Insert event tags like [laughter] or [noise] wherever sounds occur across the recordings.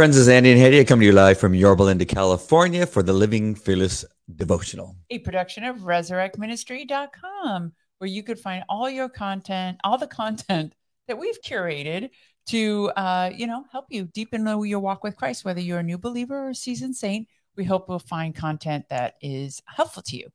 Friends. Is Andy and Hedieh. I come to you live from Yorba Linda, California for the Living Fearless Devotional. a production of resurrectministry.com, where you could find all your content, all the content that we've curated to, uh, you know, help you deepen your walk with Christ, whether you're a new believer or a seasoned saint. We hope we'll find content that is helpful to you.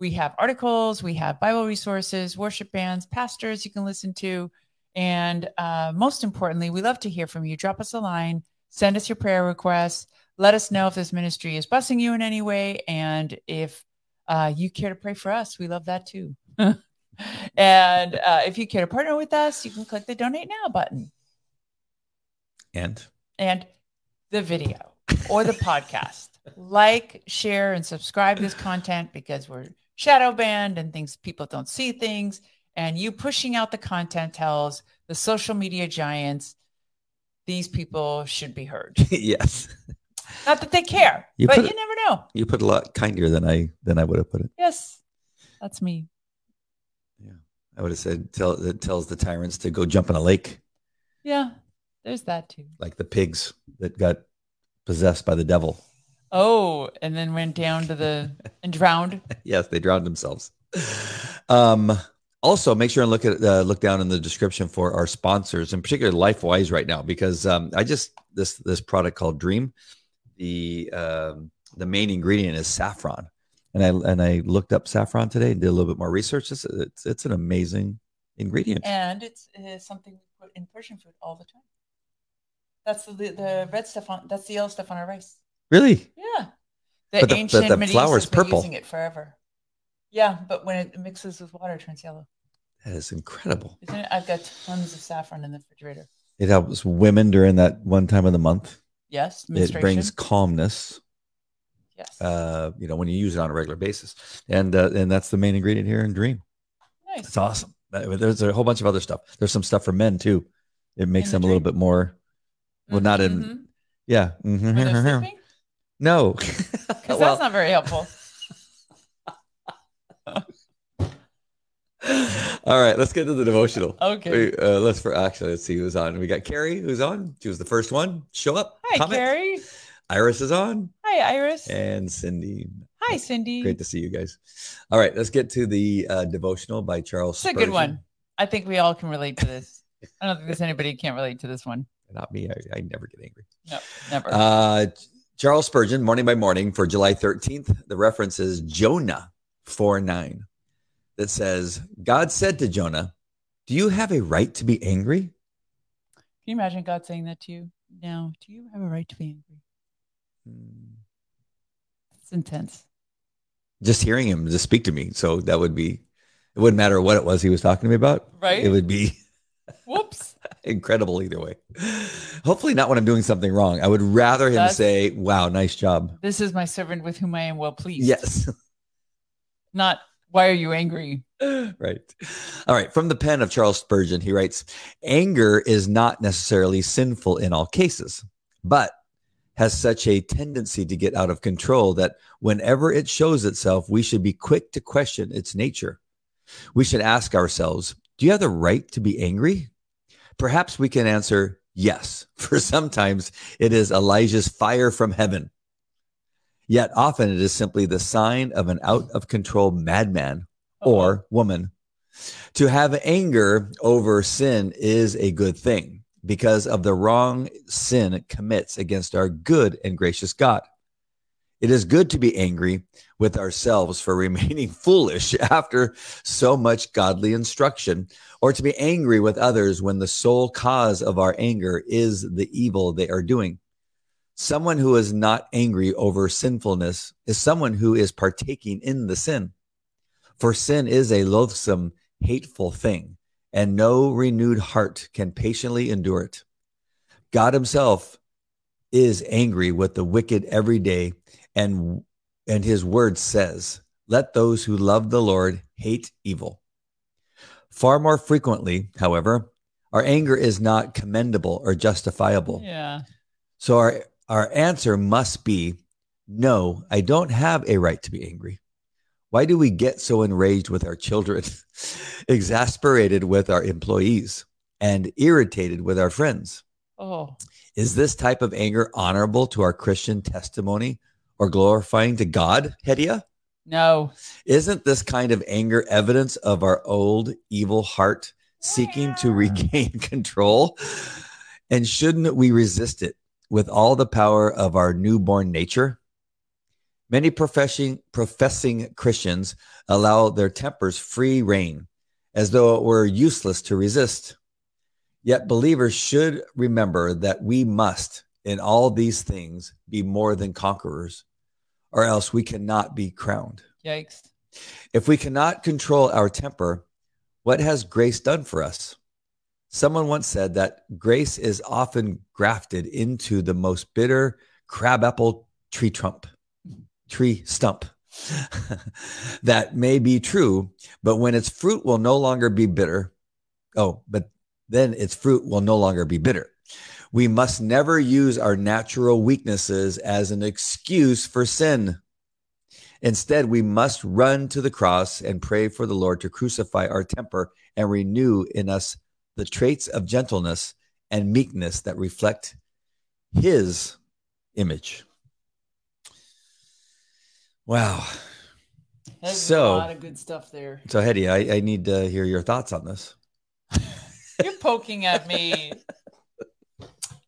We have articles, we have Bible resources, worship bands, pastors you can listen to. And uh, most importantly, we love to hear from you. Drop us a line, send us your prayer requests, let us know if this ministry is blessing you in any way. And if uh, you care to pray for us, we love that too. [laughs] and uh, if you care to partner with us, you can click the donate now button And and the video or the podcast. Like, share, and subscribe to this content because we're shadow banned and things people don't see things. And you pushing out the content tells the social media giants these people should be heard. [laughs] yes, Not that they care, You but put you never know. you put a lot kinder than I than I would have put it. Yes, that's me. Yeah, I would have said tell it tells the tyrants to go jump in a lake Yeah, there's that too. like the pigs that got possessed by the devil. Oh, and then went down to the [laughs] and drowned. yes, they drowned themselves. Um, also, make sure and look at uh, look down in the description for our sponsors, in particular LifeWise right now, because um, I just this this product called Dream, the um, the main ingredient is saffron, and I and I looked up saffron today and did a little bit more research. It's it's, it's an amazing ingredient. and it's, it's something we put in Persian food all the time. That's the the red stuff on. That's the yellow stuff on our rice. Really, Yeah, the But the- ancient the flour's East purple. using it forever. Yeah, but when it mixes with water, it turns yellow. that is incredible. Isn't it? I've got tons of saffron in the refrigerator. It helps women during that one time of the month. Yes, It brings calmness. yes. uh, you know, when you use it on a regular basis. And uh, and that's the main ingredient here in Dream. nice. It's awesome. There's a whole bunch of other stuff. There's some stuff for men too. It makes In the them a little bit more. Well, not in. Mhm. Yeah. When they're Mhm. no. [laughs] Because well, that's not very helpful. [laughs] all right. Let's get to the devotional. Okay. Wait, uh, let's for actually let's see who's on. We got Carrie who's on. She was the first one. Show up. Hi, comment. Carrie. Iris is on, Hi, Iris. and Cindy. Hi, Cindy. Great to see you guys. All right, let's get to the uh, devotional by Charles. It's a good one. I think we all can relate to this. I don't think there's anybody who can't relate to this one. Not me. I, I never get angry. No, never. Uh, Charles Spurgeon, Morning by Morning for July 13th. The reference is Jonah 4 9 that says, God said to Jonah, Do you have a right to be angry? Can you imagine God saying that to you? Now, do you have a right to be angry? Hmm. It's intense. Just hearing him just speak to me. So that would be, it wouldn't matter what it was he was talking to me about. Right? It would be [laughs] Whoops. [laughs] incredible either way. Hopefully, not when I'm doing something wrong. I would rather him That's- say, Wow, nice job. This is my servant with whom I am well pleased. Yes. [laughs] Not why are you angry? right. All right. From the pen of Charles Spurgeon, he writes Anger is not necessarily sinful in all cases, but has such a tendency to get out of control that whenever it shows itself, we should be quick to question its nature. We should ask ourselves Do you have the right to be angry? Perhaps we can answer yes, [laughs] for sometimes it is Elijah's fire from heaven. Yet often it is simply the sign of an out of control madman or uh-huh. woman. To have anger over sin is a good thing because of the wrong sin it commits against our good and gracious God. It is good to be angry with ourselves for [laughs] remaining foolish after so much godly instruction, or to be angry with others when the sole cause of our anger is the evil they are doing. Someone who is not angry over sinfulness is someone who is partaking in the sin. For sin is a loathsome, hateful thing, and no renewed heart can patiently endure it. God Himself is angry with the wicked every day, and, and His word says, Let those who love the Lord hate evil. Far more frequently, however, our anger is not commendable or justifiable. Yeah. So our, our answer must be no, I don't have a right to be angry. Why do we get so enraged with our children, [laughs] exasperated with our employees, and irritated with our friends? Oh, Is this type of anger honorable to our Christian testimony or glorifying to God, Hedieh? No. Isn't this kind of anger evidence of our old evil heart seeking to regain [laughs] control? And shouldn't we resist it with all the power of our newborn nature? Many professing, professing Christians allow their tempers free rein as though it were useless to resist. Yet believers should remember that we must, in all these things, be more than conquerors, or else we cannot be crowned. Yikes. If we cannot control our temper, what has grace done for us? Someone once said that grace is often grafted into the most bitter crabapple tree trump, tree stump. [laughs] that may be true, but when its fruit will no longer be bitter, oh, but then its fruit will no longer be bitter. We must never use our natural weaknesses as an excuse for sin. Instead, we must run to the cross and pray for the Lord to crucify our temper and renew in us the traits of gentleness and meekness that reflect his image. Wow. There's So- a lot of good stuff there. So, Hetty, I, I need to hear your thoughts on this. [laughs] You're poking at me.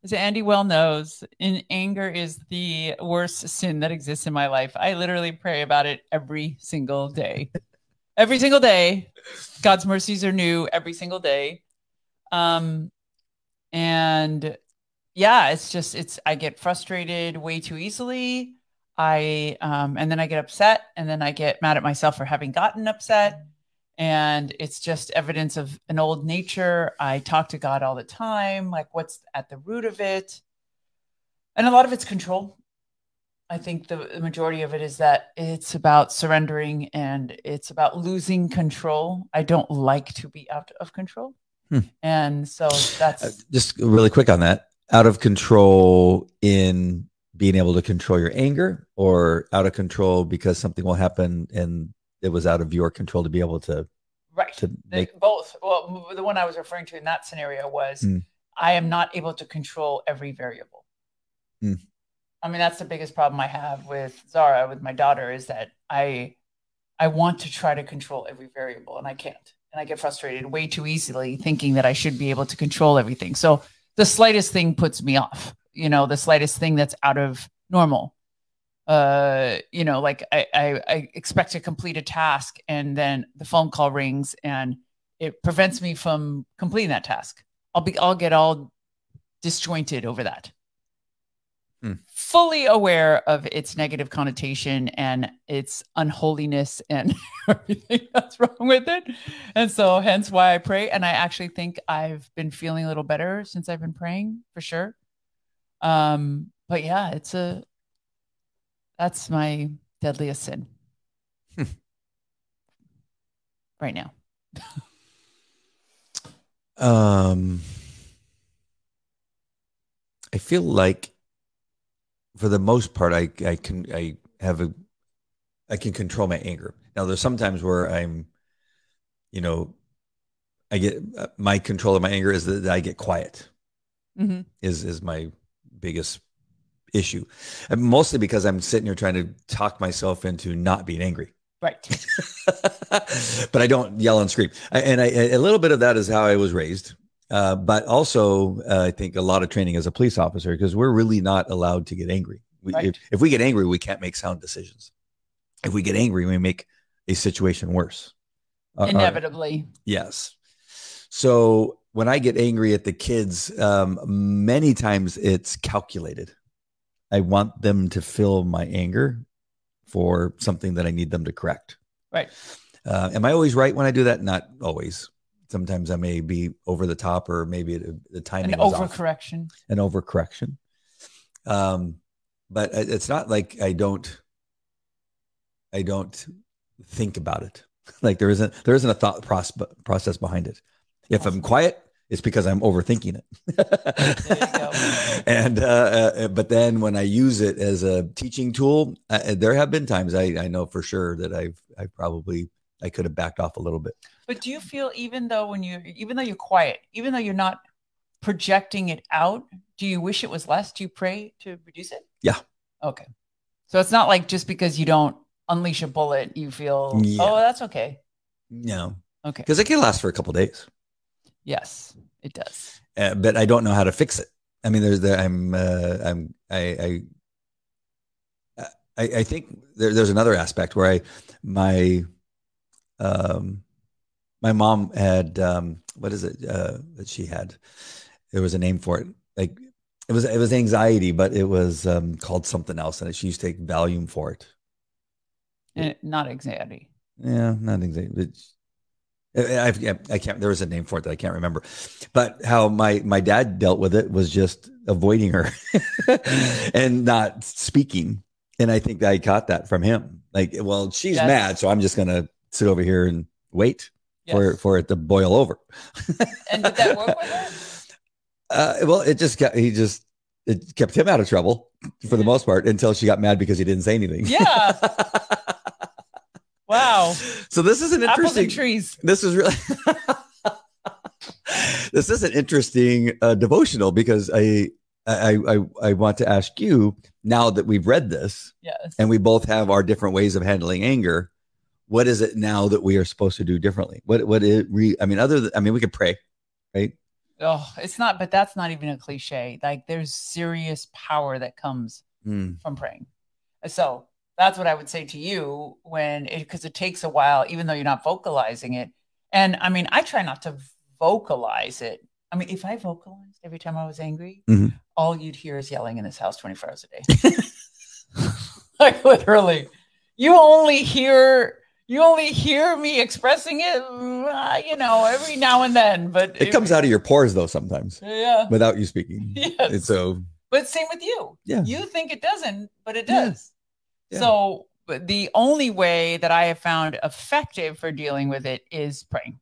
As Andy well knows, in anger is the worst sin that exists in my life. I literally pray about it every single day. Every single day. God's mercies are new every single day. Um and yeah, it's just it's I get frustrated way too easily. I um and then I get upset and then I get mad at myself for having gotten upset and it's just evidence of an old nature. I talk to God all the time, like what's at the root of it. And a lot of it's control. I think the, the majority of it is that it's about surrendering and it's about losing control. I don't like to be out of control. Hmm. And so Uh, that's just really quick on that out of control in being able to control your anger or out of control because something will happen and it was out of your control to be able to right. to The- make both. Well, the one I was referring to in that scenario was Mm. I am not able to control every variable. Mm. I mean, that's the biggest problem I have with Zara, with my daughter, is that I I want to try to control every variable and I can't. And I get frustrated way too easily thinking that I should be able to control everything. So the slightest thing puts me off, you know, the slightest thing that's out of normal. Uh, you know, like I, I, I expect to complete a task and then the phone call rings and it prevents me from completing that task. I'll be, I'll get all disjointed over that. Hmm. Fully aware of its negative connotation and its unholiness and [laughs] everything that's wrong with it. And so, hence why I pray. And I actually think I've been feeling a little better since I've been praying for sure. Um, but yeah, it's a, that's my deadliest sin Hmm. [laughs] right now. um i feel like for the most part i i can i have a i can control my anger now there's sometimes where i'm you know i get uh, my control of my anger is that i get quiet hmm is is my biggest issue and mostly because i'm sitting here trying to talk myself into not being angry Right. [laughs] but I don't yell and scream. I, and I, a little bit of that is how I was raised. Uh, but also, uh, I think a lot of training as a police officer because we're really not allowed to get angry. We, Right. if, if we get angry, we can't make sound decisions. If we get angry, we make a situation worse. Uh, uh, Inevitably. yes. So when I get angry at the kids, um, many times it's calculated. I want them to feel my anger for something that I need them to correct. Right. Uh, am I always right when I do that? Not always. Sometimes I may be over the top, or maybe the, the timing An is off. overcorrection. An overcorrection. Um, but it's not like I don't. I don't think about it. [laughs] Like there isn't there isn't a thought process behind it. If I'm quiet, it's because I'm overthinking it. There you go. [laughs] and uh, uh, but then when I use it as a teaching tool, uh, there have been times I, I know for sure that I've I probably I could have backed off a little bit. But do you feel even though when you even though you're quiet, even though you're not projecting it out, do you wish it was less? Do you pray to reduce it? Yeah. Okay. So it's not like just because you don't unleash a bullet, you feel, Yeah. oh, that's okay. No, Okay. because it can last for a couple days, Yes, it does. uh, but I don't know how to fix it. I mean, there's the I'm uh, I'm I I I, I think there, there's another aspect where I my um my mom had um what is it uh that she had? There was a name for it. Like it was it was anxiety but it was um called something else and she used to take Valium for it. Not anxiety. yeah not I, I, I can't there was a name for it that I can't remember. But how my my dad dealt with it was just avoiding her [laughs] and not speaking. And I think I caught that from him. Like well she's Yes. mad so I'm just gonna sit over here and wait Yes. for for it to boil over [laughs] and did that work with her? [laughs] Uh, well, it just got he just it kept him out of trouble for the most part until she got mad because he didn't say anything. Yeah. [laughs] Wow. so this is an interesting. trees. This is really. this is an interesting uh, devotional because I, I I I want to ask you now that we've read this Yes. and we both have our different ways of handling anger. What is it now that we are supposed to do differently? What what it re? I mean, other than I mean, we could pray, right? oh, it's not, but that's not even a cliche. Like there's serious power that comes Hmm. from praying. So that's what I would say to you when it because it takes a while, even though you're not vocalizing it. And I mean, I try not to vocalize it. I mean, if I vocalized every time I was angry, Mhm. all you'd hear is yelling in this house 24 hours a day. [laughs] like literally. You only hear you only hear me expressing it, uh, you know, every now and then. But It comes out of your pores though sometimes Yeah. without you speaking. Yes. And so But same with you. Yeah. You think it doesn't, but it Yeah. does. Yeah. So but the only way that I have found effective for dealing with it is praying.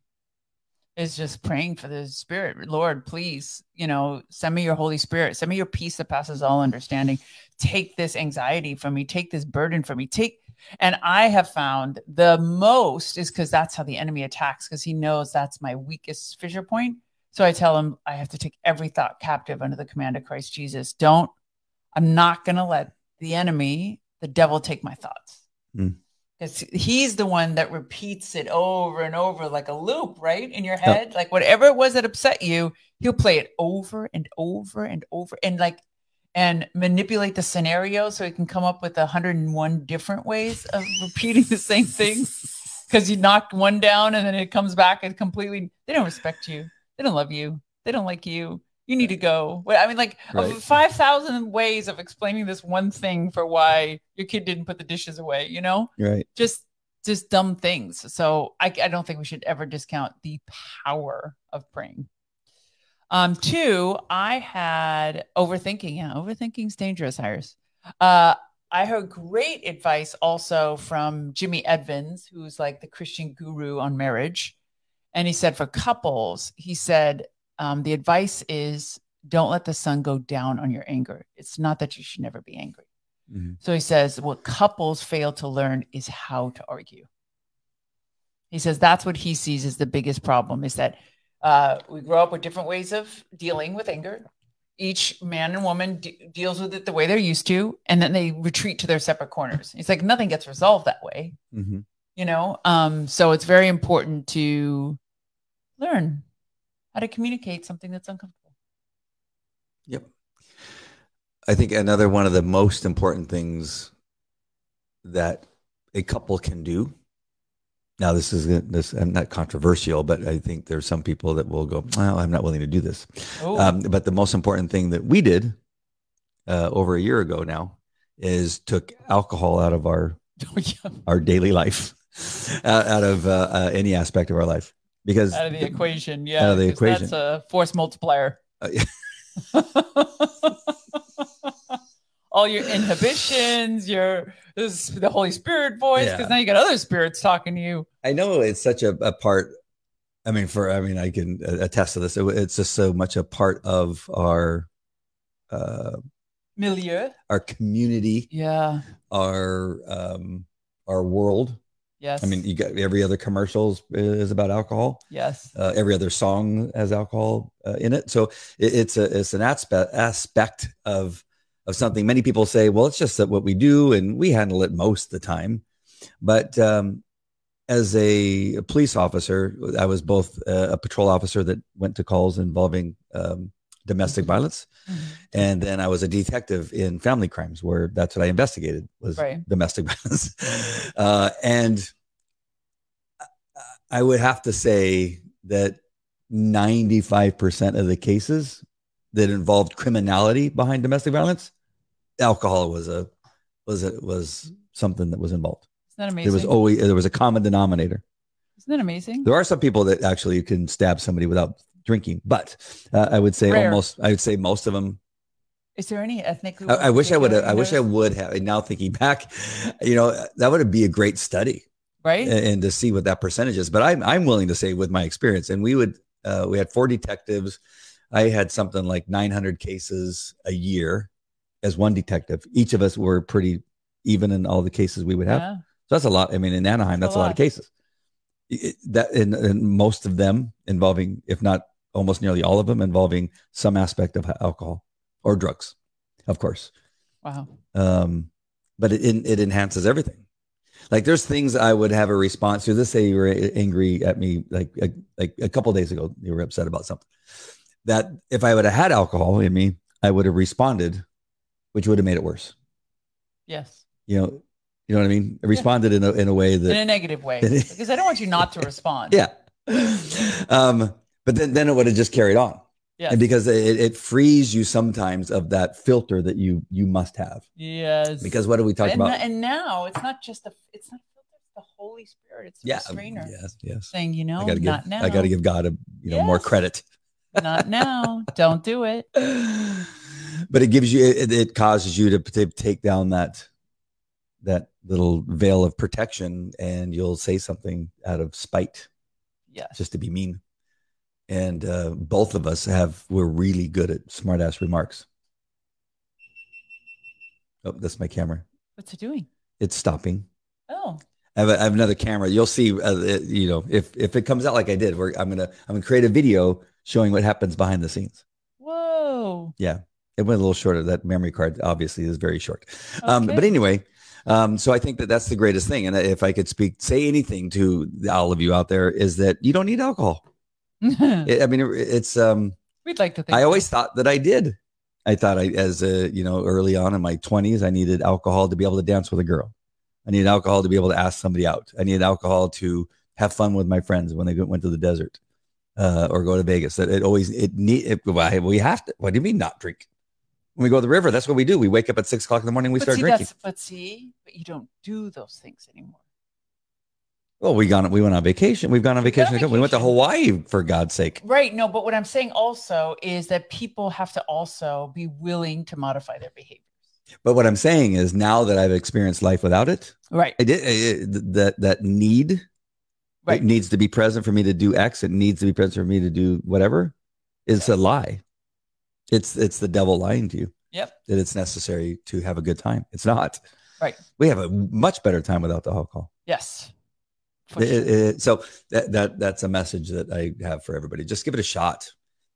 Is just praying for the spirit. Lord, please, you know, send me your Holy Spirit. Send me your peace that passes all understanding. Take this anxiety from me. Take this burden from me. Take and I have found the most is because that's how the enemy attacks, because he knows that's my weakest fissure point. So I tell him I have to take every thought captive under the command of Christ Jesus. Don't, I'm not going to let the enemy, the devil, take my thoughts. Mm. Because he's the one that repeats it over and over like a loop, right? In your head. Like whatever it was that upset you, he'll play it over and over and over and like, and manipulate the scenario so he can come up with 101 different ways of repeating the same thing. [laughs] Because you knocked one down and then it comes back and completely, they don't respect you. They don't love you. They don't like you. You need to go. I mean, like Right. 5,000 ways of explaining this one thing for why your kid didn't put the dishes away, you know? right. Just just dumb things. So I, I don't think we should ever discount the power of praying. Um, two, I had overthinking. Yeah, overthinking's dangerous, Iris. Uh, I heard great advice also from Jimmy Edmonds, who's like the Christian guru on marriage. And he said for couples, he said, um, the advice is don't let the sun go down on your anger. It's not that you should never be angry. Mhm. So he says, what couples fail to learn is how to argue. He says that's what he sees as the biggest problem is that uh, we grow up with different ways of dealing with anger. Each man and woman de- deals with it the way they're used to, and then they retreat to their separate corners. It's like nothing gets resolved that way, Mhm. you know? Um, so it's very important to learn how to communicate something that's uncomfortable. Yep. I think another one of the most important things that a couple can do. Now, this is this I'm not controversial, but I think there's some people that will go, "Well, I'm not willing to do this." Oh, Um, but the most important thing that we did uh, over a year ago now is took alcohol out of our [laughs] yeah, our daily life, [laughs] out, out of uh, uh, any aspect of our life, because out of the equation. Yeah, out of the equation. That's a force multiplier. Uh, yeah. [laughs] All your inhibitions, your this the Holy Spirit voice, because Yeah. now you got other spirits talking to you. I know it's such a, a part. I mean, for I mean, I can attest to this. It- it's just so much a part of our uh, Milieu. our community, Yeah. our um, our world. Yes. I mean, you got every other commercials is about alcohol. yes. Uh, every other song has alcohol uh, in it. So it, it's a it's an aspect aspect of of something. Many people say, well, it's just that what we do, and we handle it most of the time. But um, as a, police officer, I was both a, a patrol officer that went to calls involving um, domestic violence, Mhm. and then I was a detective in family crimes, where that's what I investigated was Right. domestic [laughs] violence. Uh, and I would have to say that 95% of the cases that involved criminality behind domestic violence, alcohol was a was a, was something that was involved. Isn't that amazing? There was always there was a common denominator. Isn't that amazing? There are some people that actually you can stab somebody without drinking, but uh, I would say Rare. almost I would say most of them Is there any ethnic? I, I wish I would. I wish I would have. Now thinking back, you know, that would be a great study Right. and, and to see what that percentage is. But I'm I'm willing to say with my experience, and we would uh, we had four detectives. I had something like 900 cases a year as one detective. Each of us were pretty even in all the cases we would have. yeah. So that's a lot. I mean, in Anaheim, That's that's a lot lot. of cases. It- that and, and most of them involving, if not almost nearly all of them, involving some aspect of alcohol or drugs, of course Wow. um, but it it enhances everything. Like there's things I would have a response to. Let's say you were angry at me, like a, like a couple days ago, you were upset about something. That if I would have had alcohol in me, I would have responded, which would have made it worse. Yes. You know, you know what I mean? I responded in a in a way that In a negative way, [laughs] because I don't want you not to respond. [laughs] yeah. Um, but then then it would have just carried on, Yes. and because it, it frees you sometimes of that filter that you you must have. yes. Because what do we talk and, about? and now it's not just a it's not the Holy Spirit. It's the yeah, restrainer yes, yes. saying, you know, I gotta give not now. I gotta give God a you know more credit. Not now. Don't do it. [laughs] but it gives you it, it causes you to, to take down that that little veil of protection and you'll say something out of spite Yeah. just to be mean and uh, both of us have we're really good at smart ass remarks oh that's my camera What's it doing? it's stopping Oh, I have, a, I have another camera. You'll see, uh, it- you know, if if it comes out like I did, we're, I'm gonna I'm gonna create a video showing what happens behind the scenes. whoa. Yeah. It went a little shorter. That memory card obviously is very short. Um, but anyway, um, so I think that that's the greatest thing. And if I could speak, say anything to all of you out there, is that you don't need alcohol. [laughs] It- I mean, it- it's. Um, We'd like to think. I always thought that I did. I thought I, as a, you know, early on in my 20s, I needed alcohol to be able to dance with a girl. I needed alcohol to be able to ask somebody out. I needed alcohol to have fun with my friends when they went to the desert uh, or go to Vegas. That it always it need it, why- we have to. What do you mean not drink? When we go to the river, that's what we do. We wake up at six o'clock in the morning. We but start see, drinking. But see, but you don't do those things anymore. Well, we gone. We went on vacation. We've gone on We've gone vacation. We went to. Hawaii for God's sake. Right. No, but what I'm saying also is that people have to also be willing to modify their behaviors. But what I'm saying is, now that I've experienced life without it, Right. I did I- that that need Right. it needs to be present for me to do X. It needs to be present for me to do whatever. It's a lie. It's it's the devil lying to you Yep. that it's necessary to have a good time. It's not. Right. We have a much better time without the alcohol. Yes. It- sure. it- so that that that's a message that I have for everybody. Just give it a shot.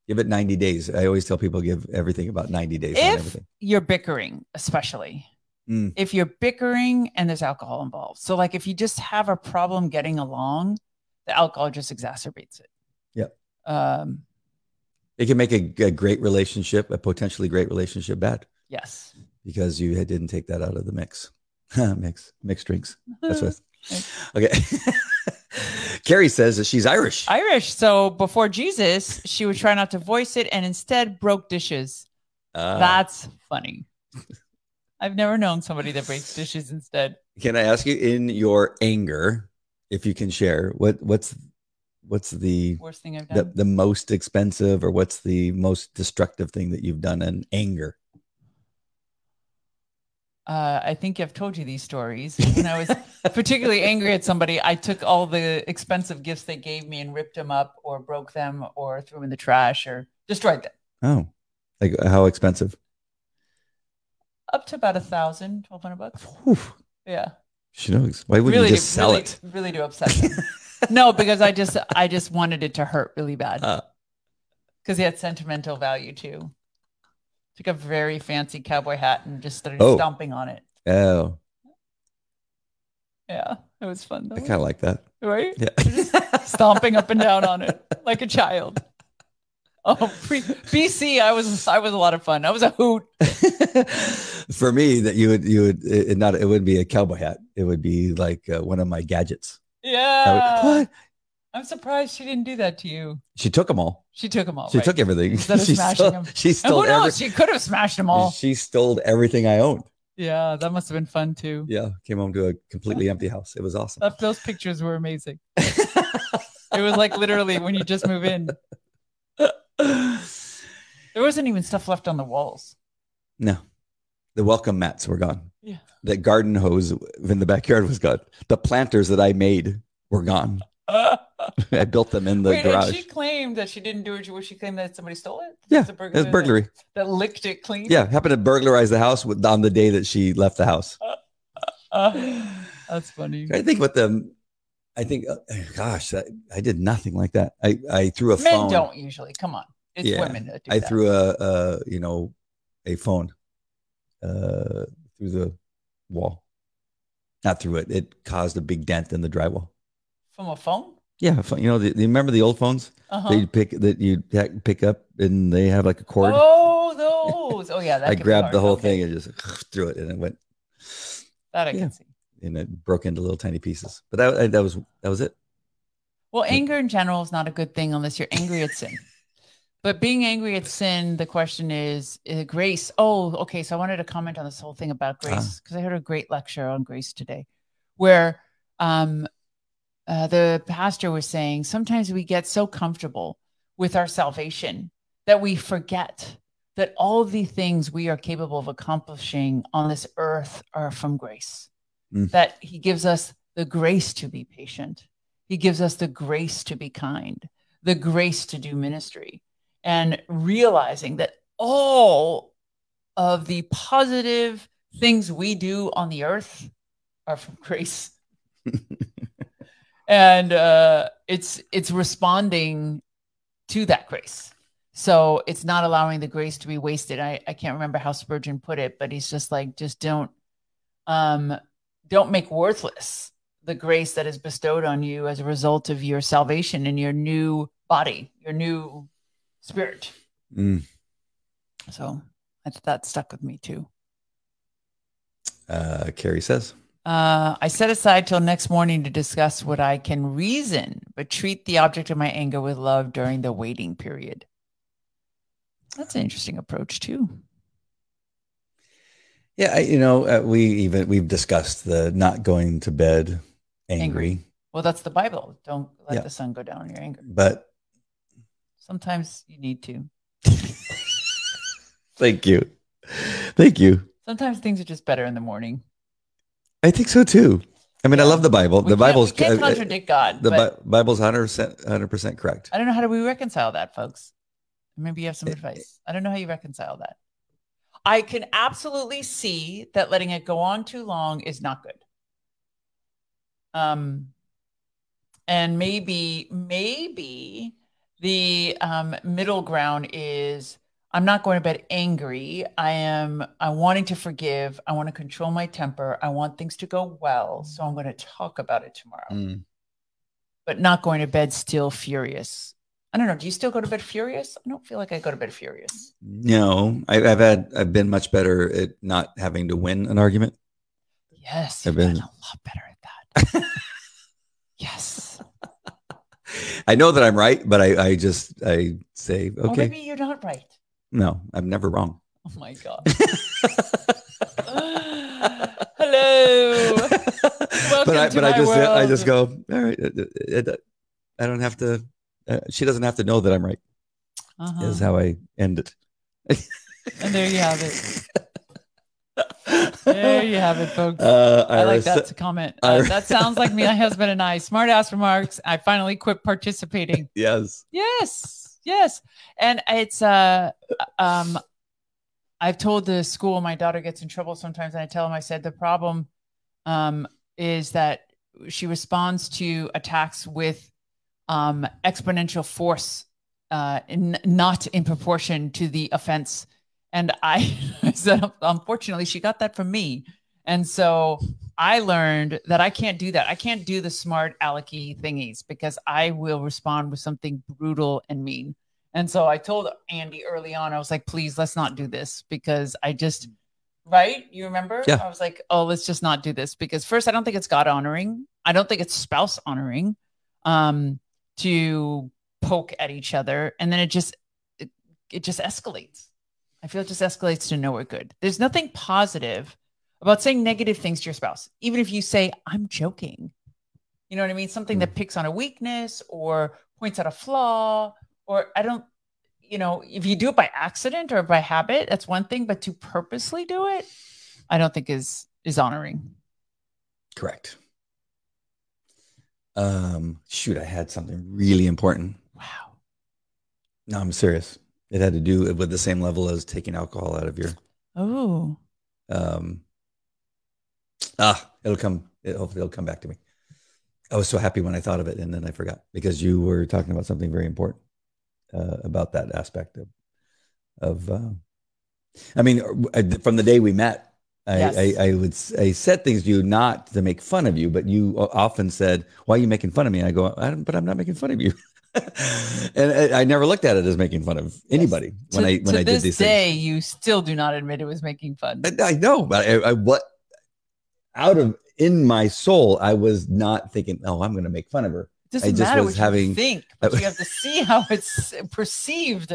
Give it 90 days. I always tell people give everything about 90 days if everything. you're bickering, especially Mm. if you're bickering and there's alcohol involved. So, like if you just have a problem getting along, the alcohol just exacerbates it. Yep. Um, It can make a, a great relationship, a potentially great relationship bad yes. because you didn't take that out of the mix. [laughs] mix mixed drinks. That's what. [laughs] Okay. [laughs] Carrie says that she's Irish. Irish. So before Jesus, she would try not to voice it and instead broke dishes. Ah. That's funny. I've never known somebody that breaks dishes instead. can I ask you, in your anger, if you can share, what what's what's the Worst thing I've the, done. the most expensive or what's the most destructive thing that you've done in anger? uh, I think I've told you these stories. When I was particularly angry at somebody, I took all the expensive gifts they gave me and ripped them up or broke them or threw them in the trash or destroyed them. Oh, like how expensive? Up to about a thousand, twelve hundred bucks. Whew. Yeah. She knows. Why wouldn't really, you just sell really, it? really to upset them. no, because I just I just wanted it to hurt really bad. Uh. Because he had sentimental value too. Took a very fancy cowboy hat and just started Oh. stomping on it. Oh, Yeah, it was fun though. I kind of like that. right? Yeah. Stomping up and down on it like a child. [laughs] Oh, pre- BC, I was I was a lot of fun. I was a hoot. [laughs] For me, that you would you would it, not it wouldn't be a cowboy hat. It would be like uh, one of my gadgets. I would- Yeah. what? I'm surprised she didn't do that to you. She took them all. She took them all. She right? took everything. Instead of [laughs] she smashing stole, them. she And stole who knows? every, She could have smashed them all. She stole everything I owned. Yeah, that must have been fun too. Yeah, came home to a completely empty house. It was awesome. That, those pictures were amazing. It was like literally when you just move in. There wasn't even stuff left on the walls. no, the welcome mats were gone. Yeah. The garden hose in the backyard was gone. The planters that I made were gone. [laughs] I built them in the Wait, garage. she claimed that she didn't do it. She claimed that somebody stole it? Yeah, It's a It was burglary that- That, licked it clean. Yeah, happened to burglarize the house with, on the day that she left the house. Uh, [laughs] that's funny. I think with them, I think, uh, gosh, I, I did nothing like that. I, I threw a Men phone. don't usually. Come on, it's Yeah, women that do I that. threw a, a, you know, a phone uh, through the wall. Not through it. It caused a big dent in the drywall. from a phone. Yeah, pho- you know, the, you remember the old phones Uh-huh. that you pick that you pick up and they have like a cord. Oh, those. Oh, yeah. [laughs] That I grabbed the whole Okay. thing and just [laughs] threw it, and it went That I Yeah. can see. And it broke into little tiny pieces. But that that was that was it. Well, anger in general is not a good thing unless you're angry at sin. But being angry at sin, the question is uh, grace. Oh, okay. So I wanted to comment on this whole thing about Ah. grace because I heard a great lecture on grace today, where um, uh, the pastor was saying sometimes we get so comfortable with our salvation that we forget that all the things we are capable of accomplishing on this earth are from grace. Mm. That He gives us the grace to be patient, He gives us the grace to be kind, the grace to do ministry, and realizing that all of the positive things we do on the earth are from grace. [laughs] and uh, it's it's responding to that grace. So it's not allowing the grace to be wasted. I, I can't remember how Spurgeon put it, but he's just like, just don't um don't make worthless the grace that is bestowed on you as a result of your salvation and your new body, your new spirit. Mm. So that, that stuck with me too. Uh, Carrie says. Uh, I set aside till next morning to discuss what I can reason, but treat the object of my anger with love during the waiting period. That's an interesting approach too. Yeah, I, you know, uh, we even we've discussed the not going to bed angry, Angry. Well, that's the Bible. Don't let Yeah. the sun go down on your anger. but Sometimes you need to. [laughs] thank you, thank you. Sometimes things are just better in the morning. I think so too. I mean, I love the Bible. We the Bible's we can't uh, uh, contradict God. the Bi- Bible's hundred percent, hundred percent correct. I don't know how do we reconcile that, folks. Maybe you have some Eh, advice. I don't know how you reconcile that. I can absolutely see that letting it go on too long is not good. Um, and maybe, maybe the um, middle ground is I'm not going to bed angry. I am I'm wanting to forgive. I want to control my temper. I want things to go well. So I'm going to talk about it tomorrow Mm. but not going to bed still furious. I don't know. Do you still go to bed furious? I don't feel like I go to bed furious. No, I, I've had I've been much better at not having to win an argument. Yes, I've been a lot better at that. [laughs] yes. I know that I'm right, but I, I just I say okay. maybe you're not right. no, I'm never wrong. Oh my god. [laughs] [laughs] Hello. but I but I just I just go all right. I don't have to. Uh, she doesn't have to know that I'm right. Uh-huh. Is how I end it. And there you have it. [laughs] There you have it, folks. Uh, I like that to comment. Uh, that sounds like me, my husband, and I. Smart ass remarks. I finally quit participating. [laughs] Yes. Yes, yes. And it's uh um I've told the school my daughter gets in trouble sometimes and I tell them I said the problem um is that she responds to attacks with um, exponential force, uh, in, not in proportion to the offense. And I [laughs] said, unfortunately, she got that from me. And so I learned that I can't do that. I can't do the smart alecky thingies because I will respond with something brutal and mean. And so I told Andy early on, I was like, please, let's not do this because I just, right? You remember? Yeah. I was like, oh, let's just not do this because first, I don't think it's God honoring. I don't think it's spouse honoring um, to poke at each other. And then it just, it, it just escalates. I feel it just escalates to nowhere good. There's nothing positive about saying negative things to your spouse, even if you say, I'm joking. You know what I mean? Something that mm. picks on a weakness or points out a flaw, or I don't, you know, if you do it by accident or by habit, that's one thing, but to purposely do it, I don't think is is honoring. Correct. Um, shoot, I had something really important. Wow. No, I'm serious. It had to do with the same level as taking alcohol out of your Oh, um ah it'll come it, hopefully it'll come back to me i was so happy when i thought of it and then i forgot because you were talking about something very important uh, about that aspect of of uh, i mean uh, from the day we met I, Yes. I, I would I said things to you not to make fun of you, but you often said, "Why are you making fun of me?" I go, I don't, "But I'm not making fun of you," [laughs] and I, I never looked at it as making fun of anybody when to, I when I did these things. day, you still do not admit it was making fun. I, I know, but I, I what out of in my soul, I was not thinking, "Oh, I'm going to make fun of her." It doesn't I just matter was what having- you think, but you have to see how it's perceived.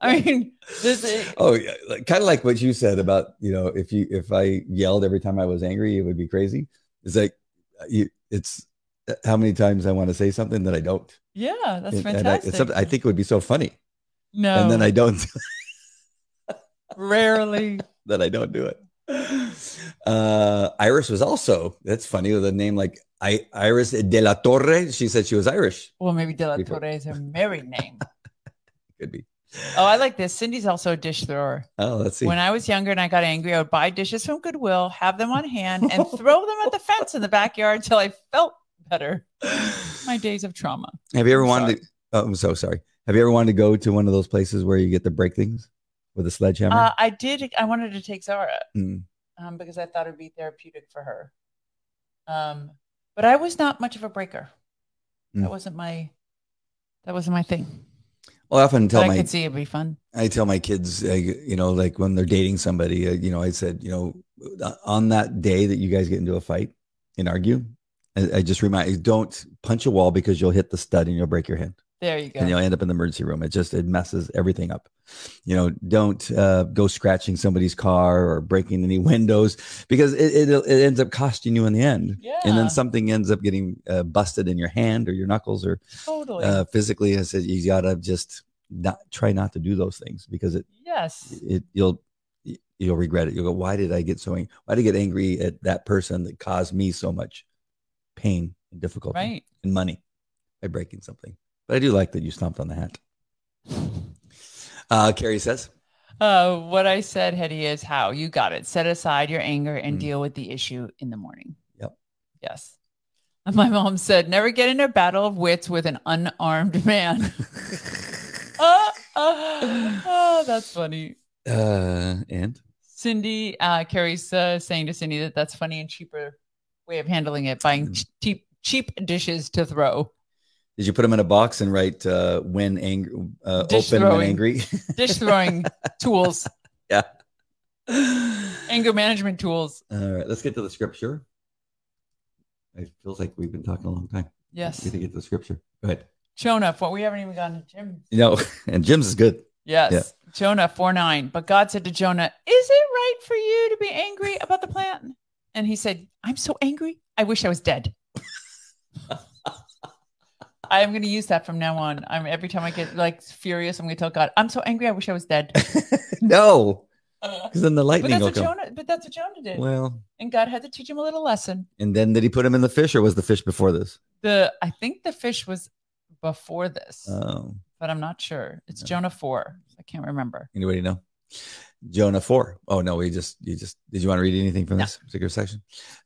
I mean, this Is- [laughs] Oh, yeah, kind of like what you said about you know, if you if I yelled every time I was angry, it would be crazy. It's like you, it's how many times I want to say something that I don't. yeah, that's And- and I, fantastic. I think it would be so funny, no, and then I don't. rarely. [laughs] that I don't do it. Uh, Iris was also that's funny with a name like I, Iris de la Torre. She said she was Irish. Well, maybe De La Torre is her married name. [laughs] Could be. Oh, I like this. Cindy's also a dish thrower. Oh, let's see. When I was younger and I got angry, I would buy dishes from Goodwill, have them on hand, and [laughs] throw them at the fence in the backyard until I felt better. My days of trauma. Have you ever I'm wanted to? Oh, I'm so sorry. Have you ever wanted to go to one of those places where you get to break things with a sledgehammer? Uh, I did. I wanted to take Zara Mm. um, because I thought it'd be therapeutic for her. Um, but I was not much of a breaker. Mm. That wasn't my. That wasn't my thing. Well, I often tell But tell I my could see it'd be fun. I tell my kids, uh, you know, like when they're dating somebody, uh, you know, I said, you know, on that day that you guys get into a fight and argue, I, I just remind you, don't punch a wall because you'll hit the stud and you'll break your hand There you go. and you'll end up in the emergency room. It just it messes everything up. You know, don't uh, go scratching somebody's car or breaking any [laughs] windows because it, it it ends up costing you in the end. yeah. And then something ends up getting uh, busted in your hand or your knuckles or totally. uh, physically. I said you gotta just not try not to do those things because it yes. it you'll you'll regret it. You'll go, why did I get so angry? Why did I get angry at that person that caused me so much pain and difficulty Right. and money by breaking something? But I do like that you stomped on the hat. Uh, Carrie says, Uh, what I said, Hetty, is how you got it. Set aside your anger and Mm. deal with the issue in the morning. Yep. Yes. And [laughs] my mom said, never get in a battle of wits with an unarmed man. oh, [laughs] [laughs] oh, oh, that's funny. uh, and Cindy, uh, Carrie's uh, saying to Cindy that that's funny and cheaper way of handling it, buying Mm. cheap cheap dishes to throw. Did you put them in a box and write uh, when angry, uh, open when angry? [laughs] Dish throwing tools, [laughs] yeah. anger management tools. All right, let's get to the scripture. It feels like we've been talking a long time. Yes. We need to get to the scripture. Go ahead. Jonah, what we haven't even gotten to Jim. No, [laughs] and Jim's is good. Yes. Yeah. Jonah 4 9. But God said to Jonah, Is it right for you to be angry about the plant? And he said, I'm so angry. I wish I was dead. I'm going to use that from now on. I'm every time I get like furious, I'm going to tell God, I'm so angry. I wish I was dead. [laughs] no, Uh, because then the lightning but that's will what come. Jonah. But that's what Jonah did. Well, and God had to teach him a little lesson. and then did he put him in the fish, or was the fish before this? The I think the fish was before this, Oh, but I'm not sure. It's Yeah. Jonah four. I can't remember. anybody know? Jonah 4. Oh, no, we just, you just, did you want to read anything from No. this particular section?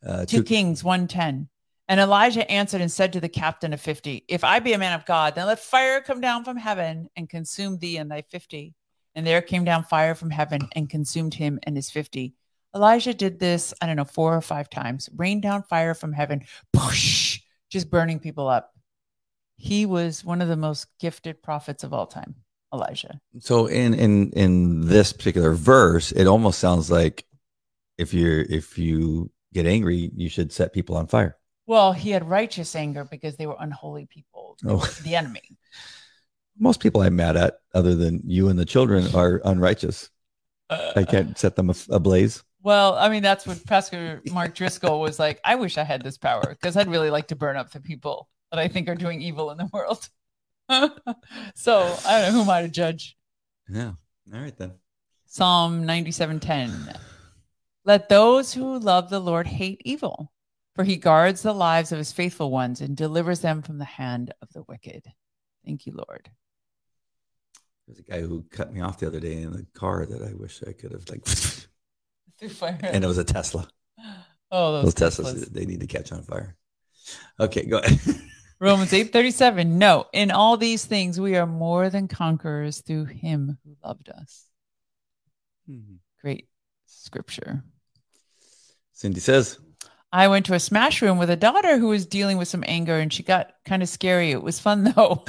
Uh, 2 Kings 110. And Elijah answered and said to the captain of 50, If I be a man of God, then let fire come down from heaven and consume thee and thy 50. And there came down fire from heaven and consumed him and his 50. Elijah did this, I don't know, four or five times, rained down fire from heaven, push, just burning people up. He was one of the most gifted prophets of all time, Elijah. So in in in this particular verse, it almost sounds like if you're if you get angry, you should set people on fire. Well, he had righteous anger because they were unholy people, Oh. the enemy. Most people I'm mad at, other than you and the children, are unrighteous. I uh, can't set them ablaze. Well, I mean, that's what Pastor Mark Driscoll was like. I wish I had this power because I'd really like to burn up the people that I think are doing evil in the world. [laughs] so I don't know who am I to judge. Yeah. All right then. Psalm 97:10. Let those who love the Lord hate evil, for he guards the lives of his faithful ones and delivers them from the hand of the wicked. Thank you, Lord. There's a guy who cut me off the other day in the car that I wish I could have like, [laughs] Through fire. and it was a Tesla. [gasps] oh, Those those Teslas, Teslas. they need to catch on fire. Okay, go ahead. [laughs] Romans 8:37 No, in all these things we are more than conquerors through him who loved us. Hmm. Great scripture. Cindy says, I went to a smash room with a daughter who was dealing with some anger and she got kind of scary. It was fun [laughs] though.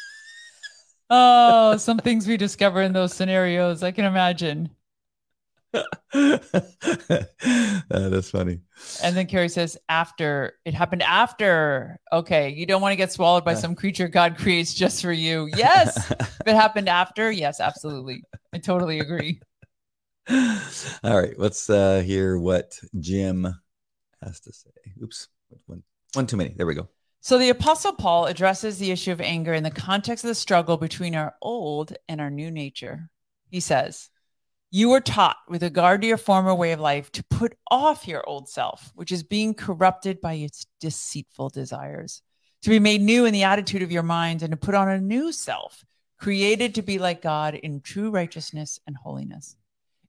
[laughs] oh, some things we discover in those scenarios. I can imagine. that is funny. And then Carrie says, after it happened after. Okay. You don't want to get swallowed by some creature God creates just for you. Yes. if it happened after, yes, absolutely. I totally agree. [laughs] All right, let's uh, hear what Jim has to say. Oops, one, one too many. There we go. So the Apostle Paul addresses the issue of anger in the context of the struggle between our old and our new nature. He says, You were taught with regard to your former way of life to put off your old self, which is being corrupted by its deceitful desires, to be made new in the attitude of your minds, and to put on a new self, created to be like God in true righteousness and holiness.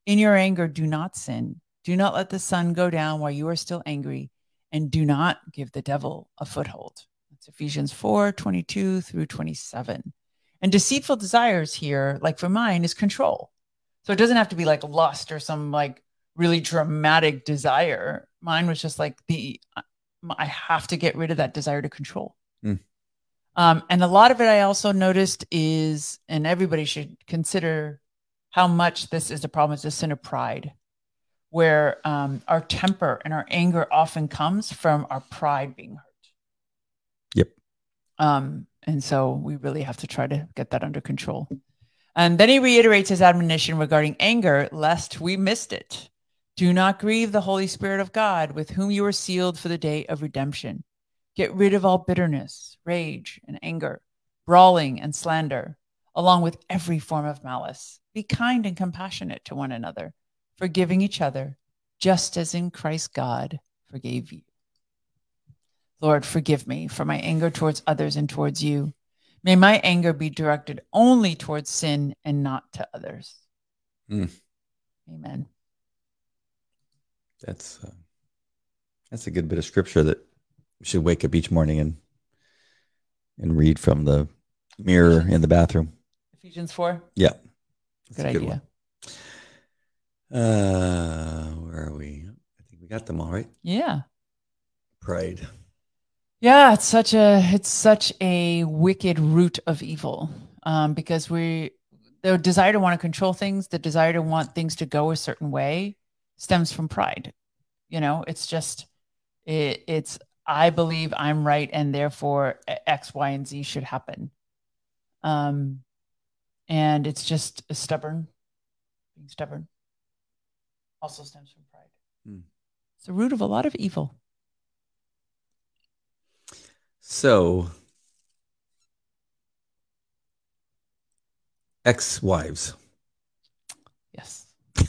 In your anger, do not sin. Do not let the sun go down while you are still angry and do not give the devil a foothold. That's Ephesians 4 22 through 27. And deceitful desires here, like for mine, is control. So it doesn't have to be like lust or some like really dramatic desire. Mine was just like the, I have to get rid of that desire to control. Mm. Um, and a lot of it I also noticed is, and everybody should consider how much this is a problem, is the sin of pride where um, our temper and our anger often comes from our pride being hurt. Yep. Um, and so we really have to try to get that under control. And then he reiterates his admonition regarding anger, lest we missed it. Do not grieve the Holy Spirit of God, with whom you are sealed for the day of redemption. Get rid of all bitterness, rage, and anger, brawling and slander, along with every form of malice. Be kind and compassionate to one another forgiving each other, just as in Christ God forgave you. Lord, forgive me for my anger towards others and towards you. May my anger be directed only towards sin and not to others. Mm. Amen. That's uh, that's a good bit of scripture that we should wake up each morning and and read from the mirror in the bathroom. Ephesians 4. Yeah, That's Good a idea. one. Uh, where are we? I think we got them all right. Yeah. Pride. Yeah, it's such a it's such a wicked root of evil. Um, because we the desire to want to control things, the desire to want things to go a certain way stems from pride. You know, it's just it, it's I believe I'm right and therefore X, Y, and Z should happen. Um and it's just a stubborn being stubborn also stems from pride. Hmm. It's the root of a lot of evil. So, ex-wives. Yes. [laughs]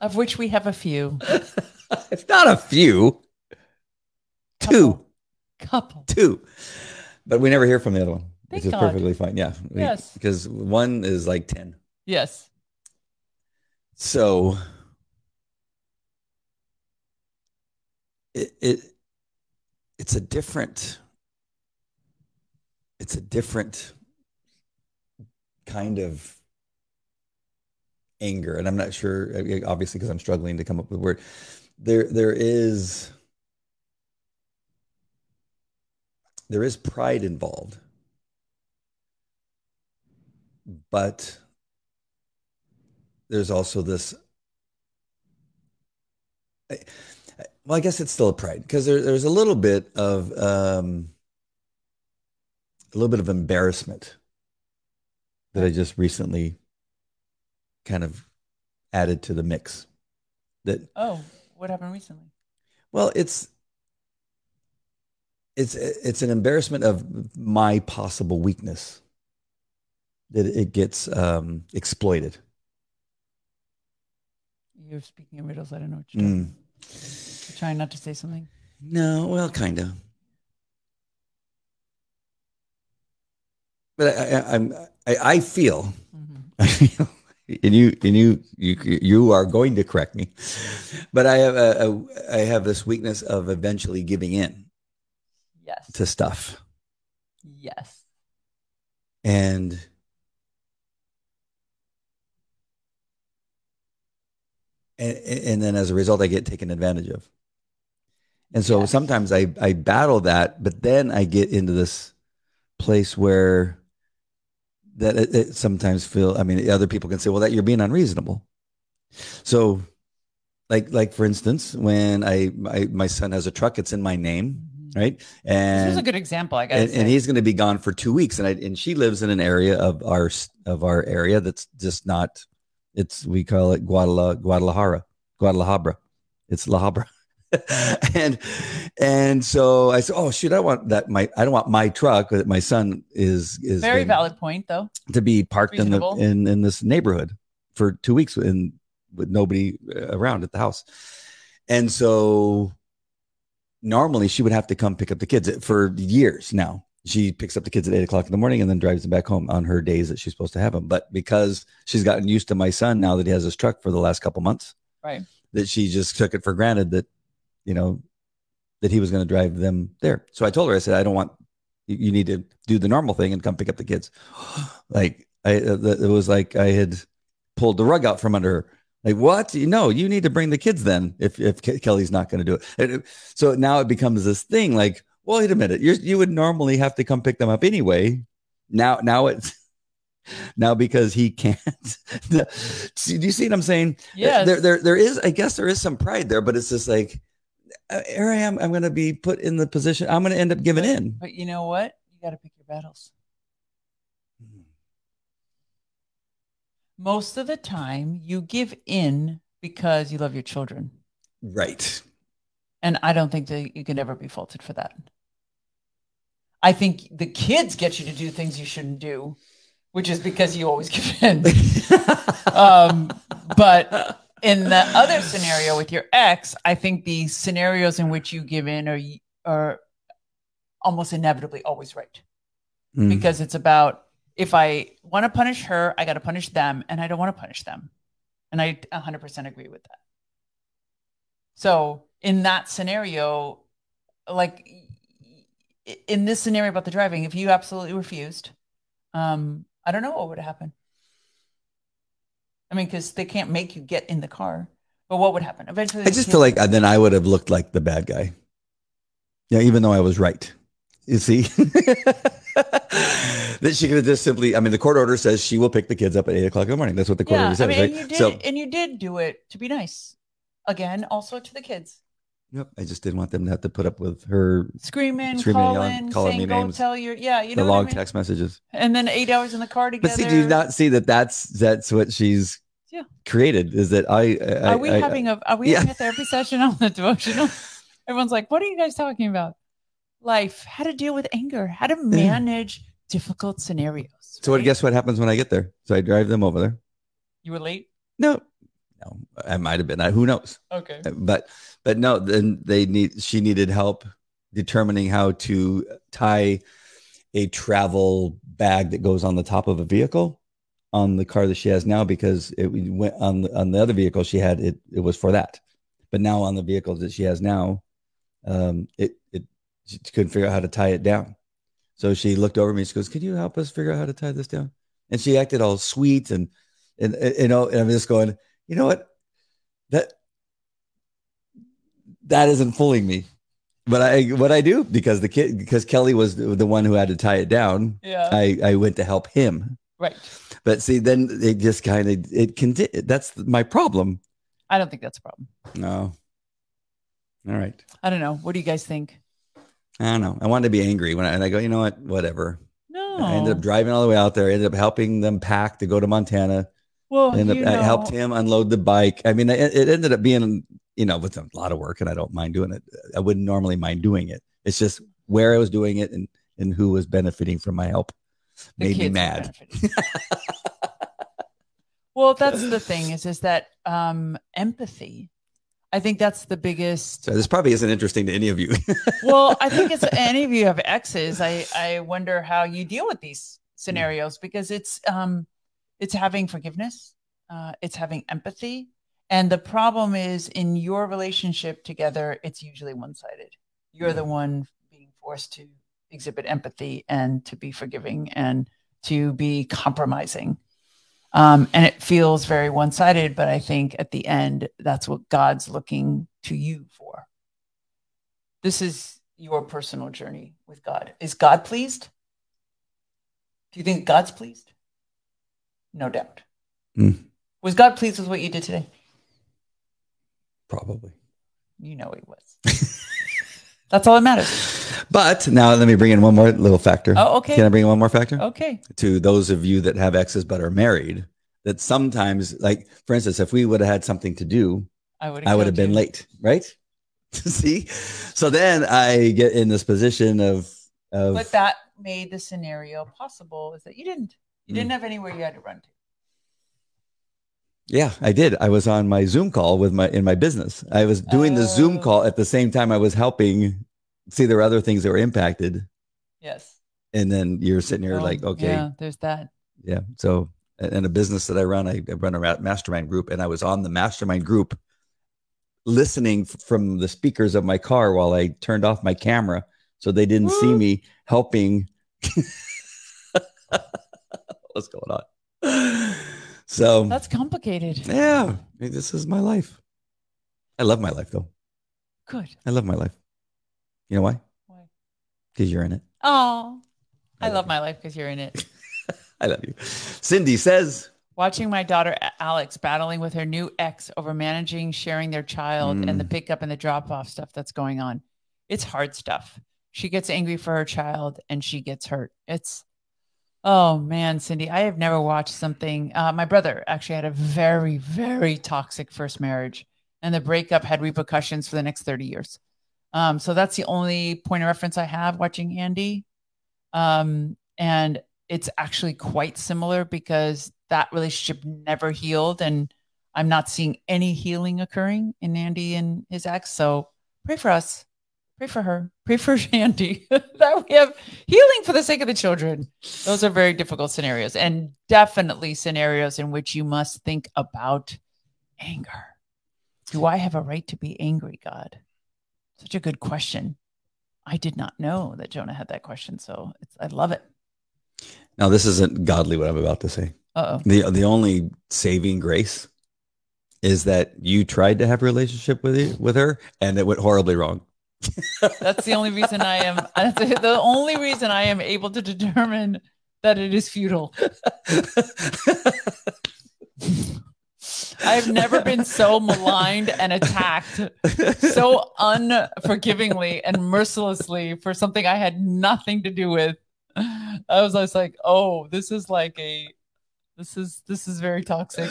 of which we have a few. [laughs] it's not a few. Two, Couple. two, but we never hear from the other one. Thank which is God. perfectly fine. Yeah. We- Yes. Because one is like 10. Yes. So it, it it's a different it's a different kind of anger and i'm not sure obviously because i'm struggling to come up with a word. There there is there is pride involved but there's also this I- well i guess it's still a pride because there, there's a little bit of um a little bit of embarrassment that i just recently kind of added to the mix that Oh, what happened recently? well it's it's it's an embarrassment of my possible weakness that it gets um exploited You're speaking in riddles. I don't know what you're talking Mm. You're trying not to say something. No, well, kind of. But I, I, I'm, I, I feel, Mhm. I feel, and you, and you, you, you are going to correct me, but I have a, a, I have this weakness of eventually giving in Yes. to stuff, yes. and and, and then as a result, I get taken advantage of. And so Yes. sometimes I, I battle that, but then I get into this place where that it, it sometimes feel, I mean, other people can say, well, that you're being unreasonable. So like, like for instance, when I, my, my son has a truck, it's in my name, Mhm. right? This And was a good example. I to and, and he's going to be gone for two weeks and I, and she lives in an area of our of our area that's just not it's we call it Guadala, guadalajara guadalajara. It's la habra. [laughs] And and so i said oh shoot i want that my i don't want my truck that my son is is Very been- valid point, though. to be parked in the in in this neighborhood for two weeks in with nobody uh, around at the house. And so normally she would have to come pick up the kids for years now she picks up the kids at eight o'clock in the morning and then drives them back home on her days that she's supposed to have them but because she's gotten used to my son now that he has his truck for the last couple months Right. that she just took it for granted that you know that he was going to drive them there. So i told her i said i don't want you, you need to do the normal thing and come pick up the kids. [gasps] Like i uh, it was like i had pulled the rug out from under her. Like what? No you need to bring the kids then if if kelly's not going to do it so now it becomes this thing like well wait a minute you're, you would normally have to come pick them up anyway now now it's [laughs] now because he can't [laughs] See, do you see what i'm saying Yeah. there, there, there is, I guess there is some pride there, but it's just like, uh, here I am. I'm going to be put in the position. I'm going to end up giving in. But you know what? You got to pick your battles. Most of the time, you give in because you love your children. Right. And I don't think that you can ever be faulted for that. I think the kids get you to do things you shouldn't do, which is because you always [laughs] give in. um, but in the other scenario with your ex, I think the scenarios in which you give in are are almost inevitably always right Mm. because it's about if I want to punish her, I got to punish them, and I don't want to punish them, and I 100% agree with that. So in that scenario, like in this scenario about the driving, if you absolutely refused, um, I don't know what would happen. I mean, because they can't make you get in the car. But what would happen? Eventually, I just feel like uh, then I would have looked like the bad guy. Yeah, even though I was right. You see? [laughs] that she could have just simply, I mean, the court order says she will pick the kids up at eight o'clock in the morning. That's what the court yeah, order I mean, right? and you did, So, and you did do it to be nice. Again, also to the kids, yep, I just didn't want them to have to put up with her, screaming, Screaming, calling, yelling, calling saying, me "Go names. tell your yeah," you the know, I long mean? text messages. and then eight hours in the car together. But see, do you not see that that's that's what she's Yeah. created? Is that I? I are we I- having a are we yeah. having a therapy [laughs] session on the devotional? Everyone's like, "What are you guys talking about?" Life, how to deal with anger, how to manage difficult scenarios. So what? right? Guess what happens when I get there? So I drive them over there. you were late. No, no, I might have been. I, who knows? Okay. But but no. Then they need. She needed help determining how to tie a travel bag that goes on the top of a vehicle on the car that she has now because it went on the, on the other vehicle she had it it was for that but now on the vehicles that she has now um it it she couldn't figure out how to tie it down so she looked over me she goes can you help us figure out how to tie this down and she acted all sweet and and, and you know and i'm just going you know what that that isn't fooling me but I what I do because the kid because Kelly was the one who had to tie it down. Yeah. I I went to help him. Right. But see, then it just kind of it can. That's my problem. I don't think that's a problem. No. All right. I don't know. What do you guys think? I don't know. I wanted to be angry when I, and I go, you know what? Whatever. No. I ended up driving all the way out there. I ended up helping them pack to go to Montana. Well, I, ended you up, I helped him unload the bike. I mean, it, it ended up being, you know, with a lot of work, and I don't mind doing it. I wouldn't normally mind doing it. It's just where I was doing it and and who was benefiting from my help the made me mad. [laughs] well, that's the thing is is that um empathy. I think that's the biggest So this probably isn't interesting to any of you. [laughs] well, I think it's any of you have exes. I I wonder how you deal with these scenarios because it's um it's having forgiveness, uh, it's having empathy, and the problem is in your relationship together, it's usually one sided. You're the one being forced to exhibit empathy and to be forgiving and to be compromising. Um, and it feels very one sided, but I think at the end, that's what God's looking to you for. This is your personal journey with God. Is God pleased? Do you think God's pleased? No doubt. Mm. Was God pleased with what you did today? probably. You know he was. [laughs] That's all that matters. But now let me bring in one more little factor. Oh, okay. Can I bring in one more factor? Okay. To those of you that have exes but are married, that sometimes, like for instance, if we would have had something to do, I would I would have been late, right? [laughs] See? So then I get in this position of of But that made the scenario possible is that you didn't. You Mm. didn't have anywhere you had to run to. Yeah, I did. I was on my Zoom call with my in my business. I was doing the Zoom Oh. call at the same time I was helping. See, there were other things that were impacted, Yes. and then you're sitting here Oh, like, okay, Yeah, there's that. yeah. So, in a business that I run, I run a mastermind group, and I was on the mastermind group, listening from the speakers of my car while I turned off my camera, so they didn't see me helping. [laughs] What's going on? So That's complicated. yeah, I mean, this is my life. I love my life though. Good. I love my life. You know why? Why? Because you're in it. Oh, I I love love my life because you're in it. [laughs] I love you. Cindy says, Watching my daughter Alex battling with her new ex over managing sharing their child and the Mm. pickup and the drop off stuff that's going on. It's hard stuff. She gets angry for her child and she gets hurt. It's, oh man, Cindy, I have never watched something. Uh, my brother actually had a very, very toxic first marriage, and the breakup had repercussions for the next 30 years. Um, so that's the only point of reference I have watching Andy. Um, and it's actually quite similar because that relationship never healed and i'm not seeing any healing occurring in andy and his ex so pray for us pray for her. Pray for [laughs] Shandy [laughs] that we have healing for the sake of the children. Those are very difficult scenarios and definitely scenarios in which you must think about anger. Do i have a right to be angry god? Such a good question. I did not know that jonah had that question so it's, i love it. Now this isn't godly what I'm about to say. uh-oh. The the only saving grace is that you tried to have a relationship with you, with her and it went horribly wrong. That's the only reason I am. [laughs] The only reason I am able to determine that it is futile. I've never been so maligned and attacked so unforgivingly and mercilessly for something I had nothing to do with. I was, I was like, oh, this is like a, this is this is very toxic.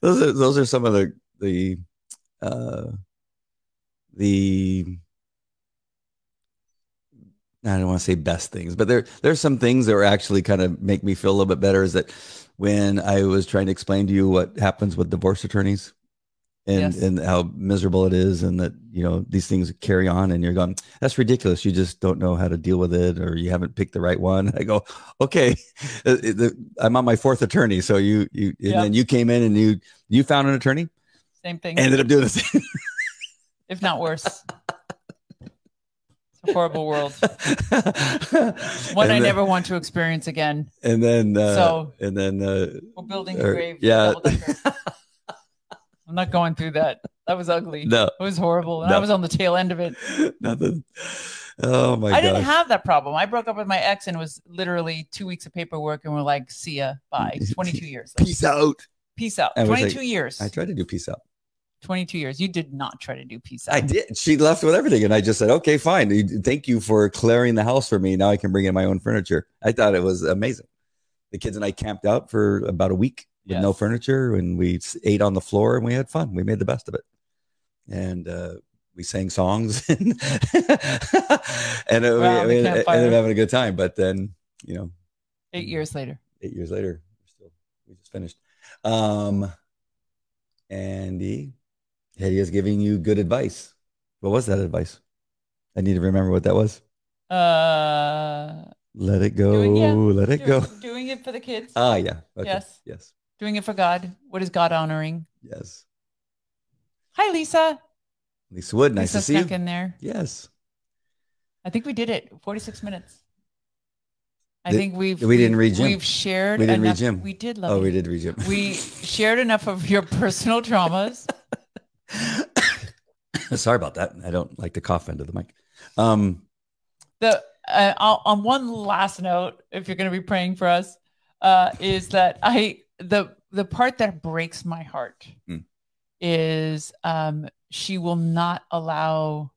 those are those are some of the the uh the I don't want to say best things, but there there's some things that were actually kind of make me feel a little bit better. Is that when I was trying to explain to you what happens with divorce attorneys, and Yes. and how miserable it is and that you know these things carry on and you're going that's ridiculous you just don't know how to deal with it or you haven't picked the right one [laughs] i go okay Uh, i'm on my fourth attorney so you you and Yeah. then you came in and you you found an attorney Same thing, I ended up doing the same [laughs] if not worse. Horrible world. [laughs] One And I then- never want to experience again. and then uh So- and then uh We're building a grave. yeah. [laughs] I'm not going through that. That was ugly. no It was horrible. And I was on the tail end of it. [laughs] nothing oh my god. I god didn't have that problem. I broke up with my ex and it was literally two weeks of paperwork and we're like, see ya. Bye. 22 years. later. peace out Peace out. I was like- 22 years. i tried to do peace out 22 years. You did not try to do peace out. I did. She left with everything, and I just said, "Okay, fine. Thank you for clearing the house for me. Now I can bring in my own furniture." I thought it was amazing. The kids and I camped out for about a week with no furniture, and we ate on the floor, and we had fun. We made the best of it, and uh, we sang songs, [laughs] and, and uh, we, we ended up having a good time. But then, you know, Eight years later. eight years later, we're still we just finished. Um, Andy, Hedieh is giving you good advice. What was that advice? I need to remember what that was. Uh, Let it go. Doing- yeah, let it do- go. doing it for the kids. Ah, yeah. Okay. Yes. Yes. doing it for God. What is God honoring? Yes. Hi, Lisa. Lisa Wood, nice Lisa to see you. in there. Yes. I think we did it. 46 minutes. I Did- think we've we didn't read Jim. We've shared We didn't read. Jim. We did love Oh, you. we did read you. We shared enough of your [laughs] personal traumas. [coughs] Sorry about that. I don't like to cough into the mic. Um, The uh, I'll- on one last note, if you're going to be praying for us, uh, is that I the the part that breaks my heart Hmm. is um, she will not allow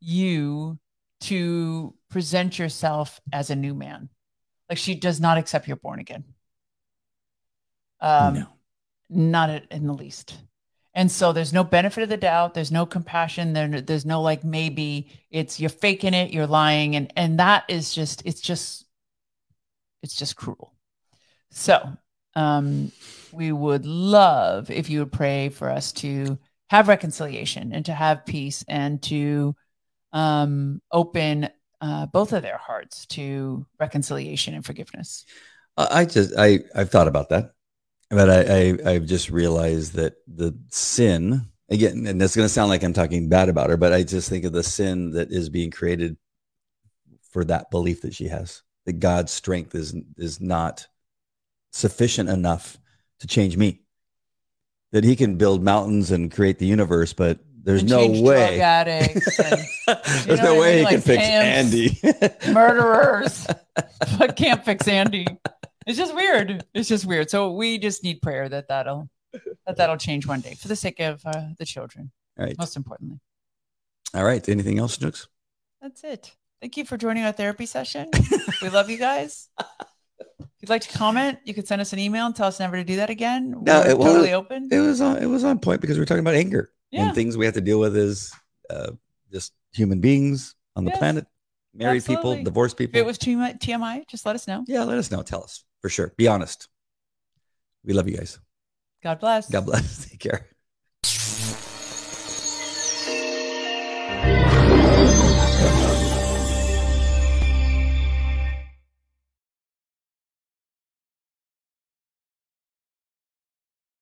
you to present yourself as a new man. Like she does not accept you're born again. Um, no. not in the least. And so there's no benefit of the doubt. There's no compassion. There, there's no like maybe it's you're faking it, you're lying, and and that is just it's just it's just cruel. So um, we would love if you would pray for us to have reconciliation and to have peace and to um, open uh, both of their hearts to reconciliation and forgiveness. I I just I I've thought about that, but I, I I've just realized that the sin again, and it's going to sound like I'm talking bad about her, but I just think of the sin that is being created for that belief that she has that God's strength is is not sufficient enough to change me. That He can build mountains and create the universe, but there's no way. and [laughs] there's no what I way mean? He Like can fix Andy. [laughs] murderers, [laughs] but can't fix Andy. It's just weird. It's just weird. So we just need prayer that that'll that that'll change one day for the sake of uh, the children. All right. Most importantly, All right. Anything else, Snooks? that's it. Thank you for joining our therapy session. [laughs] we love you guys. If you'd like to comment, you could send us an email and tell us never to do that again. No, We're it was- totally open. It was on. It was on point because we're talking about anger Yeah. and things we have to deal with as uh, just human beings on the Yes. planet, married Absolutely. people, divorced people. if people. it was TMI, TMI, just let us know. yeah, let us know. Tell us for sure. Be honest. We love you guys. God bless. God bless. [laughs] Take care.